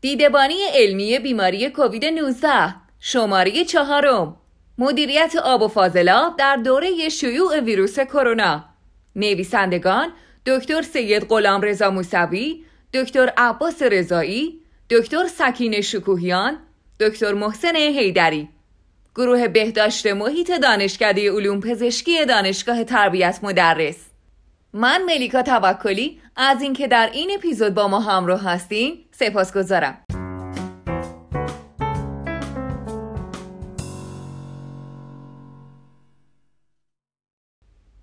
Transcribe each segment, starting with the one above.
دیدبانی علمی بیماری کووید 19 شماره چهارم. مدیریت آب و فاضلاب در دوره شیوع ویروس کرونا. نویسندگان دکتر سید غلام رضا موسوی دکتر عباس رضایی دکتر سکین شکوهیان دکتر محسن هیدری گروه بهداشت محیط دانشکده علوم پزشکی دانشگاه تربیت مدرس. من ملیکا توکلی از اینکه در این اپیزود با ما همراه هستین سپاس گذارم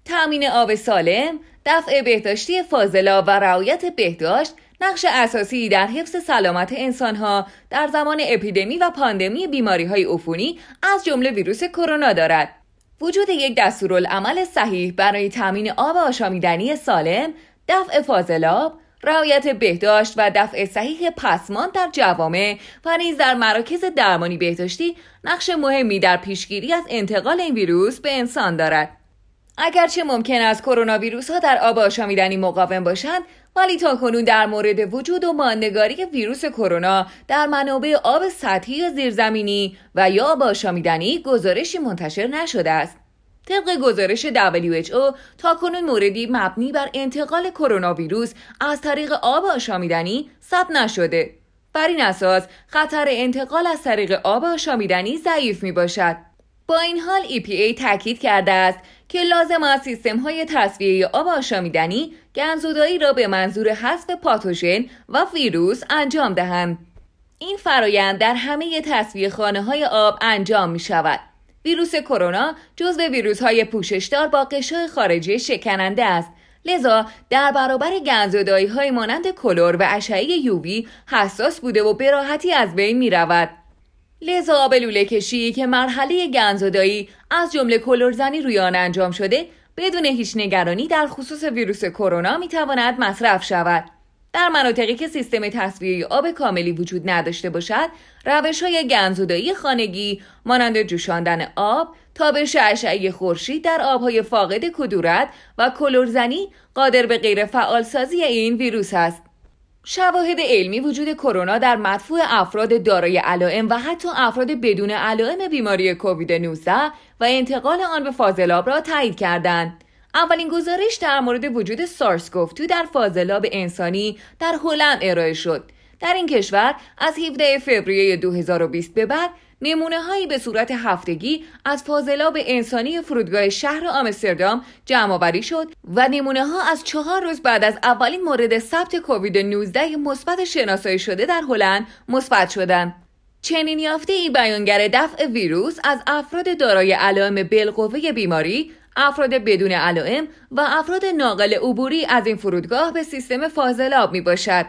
تامین آب سالم، دفع بهداشتی فاضلا و رعایت بهداشت نقش اساسی در حفظ سلامت انسانها در زمان اپیدمی و پاندمی بیماری های عفونی از جمله ویروس کرونا دارد. وجود یک دستورالعمل صحیح برای تامین آب آشامیدنی سالم، دفع فاضلاب، رعایت بهداشت و دفع صحیح پسمان در جوامع و نیز در مراکز درمانی بهداشتی نقش مهمی در پیشگیری از انتقال این ویروس به انسان دارد. اگرچه ممکن است کرونا ویروس ها در آب آشامیدنی مقاوم باشند ولی تا کنون در مورد وجود و ماندگاری ویروس کرونا در منابع آب سطحی یا زیرزمینی و یا آب آشامیدنی گزارشی منتشر نشده است. طبق گزارش WHO تا کنون موردی مبنی بر انتقال کرونا ویروس از طریق آب آشامیدنی ثبت نشده. بر این اساس خطر انتقال از طریق آب آشامیدنی ضعیف می باشد با این حال EPA تاکید کرده است که لازم است سیستم های تصفیه آب آشامیدنی گنزودایی را به منظور حذف پاتوژن و ویروس انجام دهند. این فرایند در همه تصفیه خانه های آب انجام می شود. ویروس کرونا جزو ویروس های پوششدار با قشای خارجی شکننده است. لذا در برابر گنزودایی های مانند کلور و اشعه یووی حساس بوده و به راحتی از بین می رود. لذا آب لوله کشی که مرحله گنزدایی از جمله کلورزنی روی آن انجام شده بدون هیچ نگرانی در خصوص ویروس کرونا می تواند مصرف شود. در مناطقی که سیستم تصفیه آب کاملی وجود نداشته باشد، روش های گنزدایی خانگی مانند جوشاندن آب، تابش اشعه خورشید در آبهای فاقد کدورت و کلورزنی قادر به غیر فعالسازی این ویروس است. شواهد علمی وجود کرونا در مدفوع افراد دارای علائم و حتی افراد بدون علائم بیماری کووید 19 و انتقال آن به فاضلاب را تایید کردند. اولین گزارش در مورد وجود سارس تو در فاضلاب انسانی در هلند ارائه شد. در این کشور از 17 فوریه 2020 به بعد نمونه هایی به صورت هفتگی از فاضلاب انسانی فرودگاه شهر آمستردام جمع آوری شد و نمونه ها از چهار روز بعد از اولین مورد ثبت کووید 19 مثبت شناسایی شده در هلند مثبت شدند. چنین یافته ای بیانگر دفع ویروس از افراد دارای علائم بالقوه بیماری افراد بدون علائم و افراد ناقل عبوری از این فرودگاه به سیستم فاضلاب می باشد.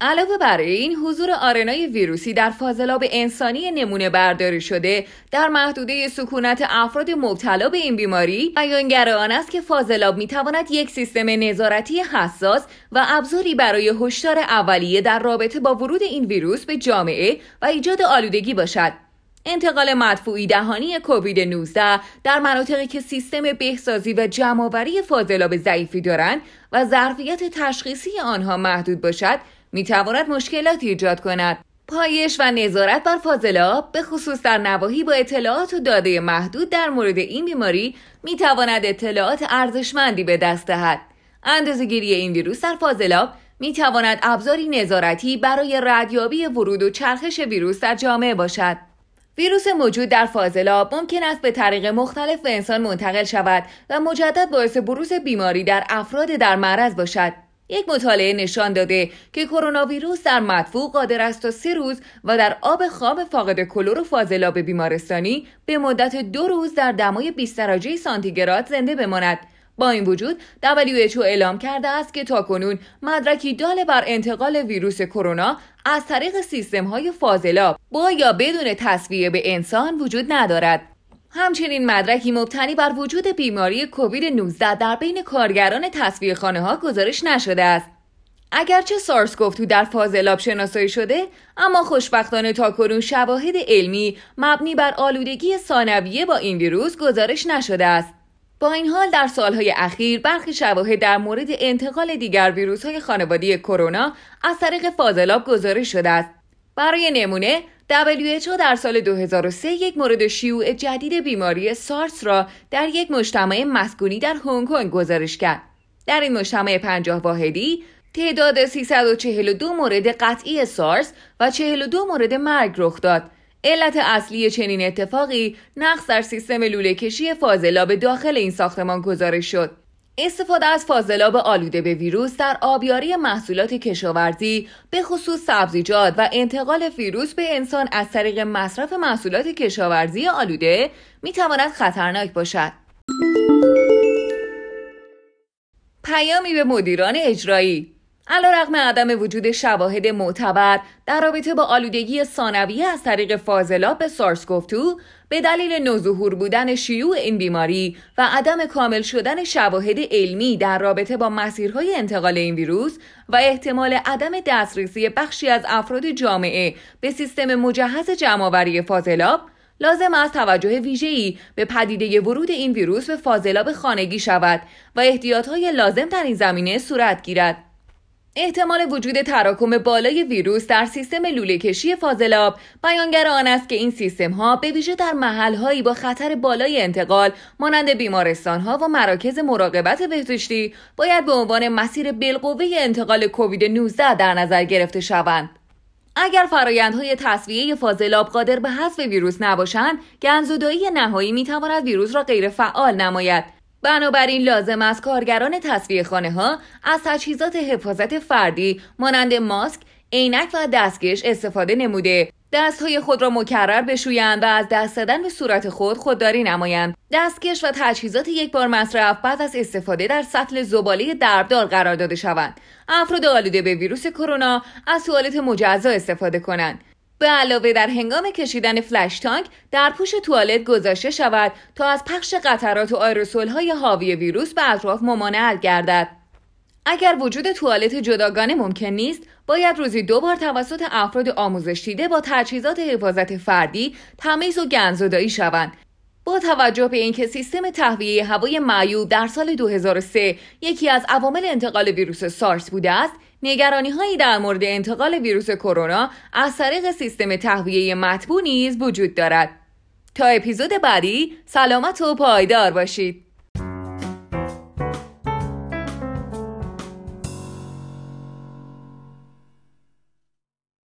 علاوه بر این حضور آرنای ویروسی در فاضلاب انسانی نمونه برداری شده در محدوده سکونت افراد مبتلا به این بیماری بیانگر آن است که فاضلاب می‌تواند یک سیستم نظارتی حساس و ابزاری برای هشدار اولیه در رابطه با ورود این ویروس به جامعه و ایجاد آلودگی باشد. انتقال مدفوعی دهانی کووید 19 در مناطقی که سیستم بهسازی و جمعآوری فاضلاب ضعیفی دارند و ظرفیت تشخیصی آنها محدود باشد می تواند مشکلاتی ایجاد کند. پایش و نظارت بر فاضلاب به خصوص در نواحی با اطلاعات و داده محدود در مورد این بیماری می تواند اطلاعات ارزشمندی به دست دهد. اندازهگیری این ویروس در فاضلاب می تواند ابزاری نظارتی برای ردیابی ورود و چرخش ویروس در جامعه باشد. ویروس موجود در فاضلاب ممکن است به طریق مختلف به انسان منتقل شود و مجدد باعث بروز بیماری در افراد در معرض باشد. یک مطالعه نشان داده که کرونا ویروس در مدفوع قادر است تا سه روز و در آب خام فاقد کلور و فاضلاب بیمارستانی به مدت دو روز در دمای 20 درجه سانتیگراد زنده بماند با این وجود WHO اعلام کرده است که تاکنون مدرکی دال بر انتقال ویروس کرونا از طریق سیستم های فاضلاب با یا بدون تصویه به انسان وجود ندارد. همچنین مدرکی مبتنی بر وجود بیماری کووید 19 در بین کارگران تصویه خانه ها گزارش نشده است. اگرچه سارس تو در فاضلاب شناسایی شده اما خوشبختانه تاکنون شواهد علمی مبنی بر آلودگی ثانویه با این ویروس گزارش نشده است با این حال در سالهای اخیر برخی شواهد در مورد انتقال دیگر ویروس های خانوادی کرونا از طریق فاضلاب گزارش شده است برای نمونه WHO در سال 2003 یک مورد شیوع جدید بیماری سارس را در یک مجتمع مسکونی در هنگ کنگ گزارش کرد. در این مجتمع پنجاه واحدی تعداد 342 مورد قطعی سارس و 42 مورد مرگ رخ داد. علت اصلی چنین اتفاقی نقص در سیستم لوله کشی فاضلاب داخل این ساختمان گزارش شد. استفاده از فاضلاب آلوده به ویروس در آبیاری محصولات کشاورزی به خصوص سبزیجات و انتقال ویروس به انسان از طریق مصرف محصولات کشاورزی آلوده می تواند خطرناک باشد. پیامی به مدیران اجرایی رقم عدم وجود شواهد معتبر در رابطه با آلودگی ثانویه از طریق فاضلاب به سارس گفتو به دلیل نوظهور بودن شیوع این بیماری و عدم کامل شدن شواهد علمی در رابطه با مسیرهای انتقال این ویروس و احتمال عدم دسترسی بخشی از افراد جامعه به سیستم مجهز جمعآوری فاضلاب لازم است توجه ویژه‌ای به پدیده ورود این ویروس به فاضلاب خانگی شود و احتیاطهای لازم در این زمینه صورت گیرد. احتمال وجود تراکم بالای ویروس در سیستم لوله کشی فاضلاب بیانگر آن است که این سیستم ها به ویژه در محل هایی با خطر بالای انتقال مانند بیمارستان ها و مراکز مراقبت بهداشتی باید به عنوان مسیر بالقوه انتقال کووید 19 در نظر گرفته شوند. اگر فرایندهای تصویه فاضلاب قادر به حذف ویروس نباشند گنزدایی نهایی می‌تواند ویروس را غیر فعال نماید بنابراین لازم است کارگران تصویه خانه ها از تجهیزات حفاظت فردی مانند ماسک، عینک و دستکش استفاده نموده. دستهای خود را مکرر بشویند و از دست زدن به صورت خود خودداری نمایند. دستکش و تجهیزات یک بار مصرف بعد از استفاده در سطل زباله دربدار قرار داده شوند. افراد آلوده به ویروس کرونا از توالت مجزا استفاده کنند. به علاوه در هنگام کشیدن فلش تانک در پوش توالت گذاشته شود تا از پخش قطرات و آیروسول های حاوی ویروس به اطراف ممانعت گردد. اگر وجود توالت جداگانه ممکن نیست، باید روزی دو بار توسط افراد آموزش دیده با تجهیزات حفاظت فردی تمیز و گنزدایی شوند. با توجه به اینکه سیستم تهویه هوای معیوب در سال 2003 یکی از عوامل انتقال ویروس سارس بوده است، نگرانی هایی در مورد انتقال ویروس کرونا از طریق سیستم تهویه مطبوع نیز وجود دارد. تا اپیزود بعدی سلامت و پایدار باشید.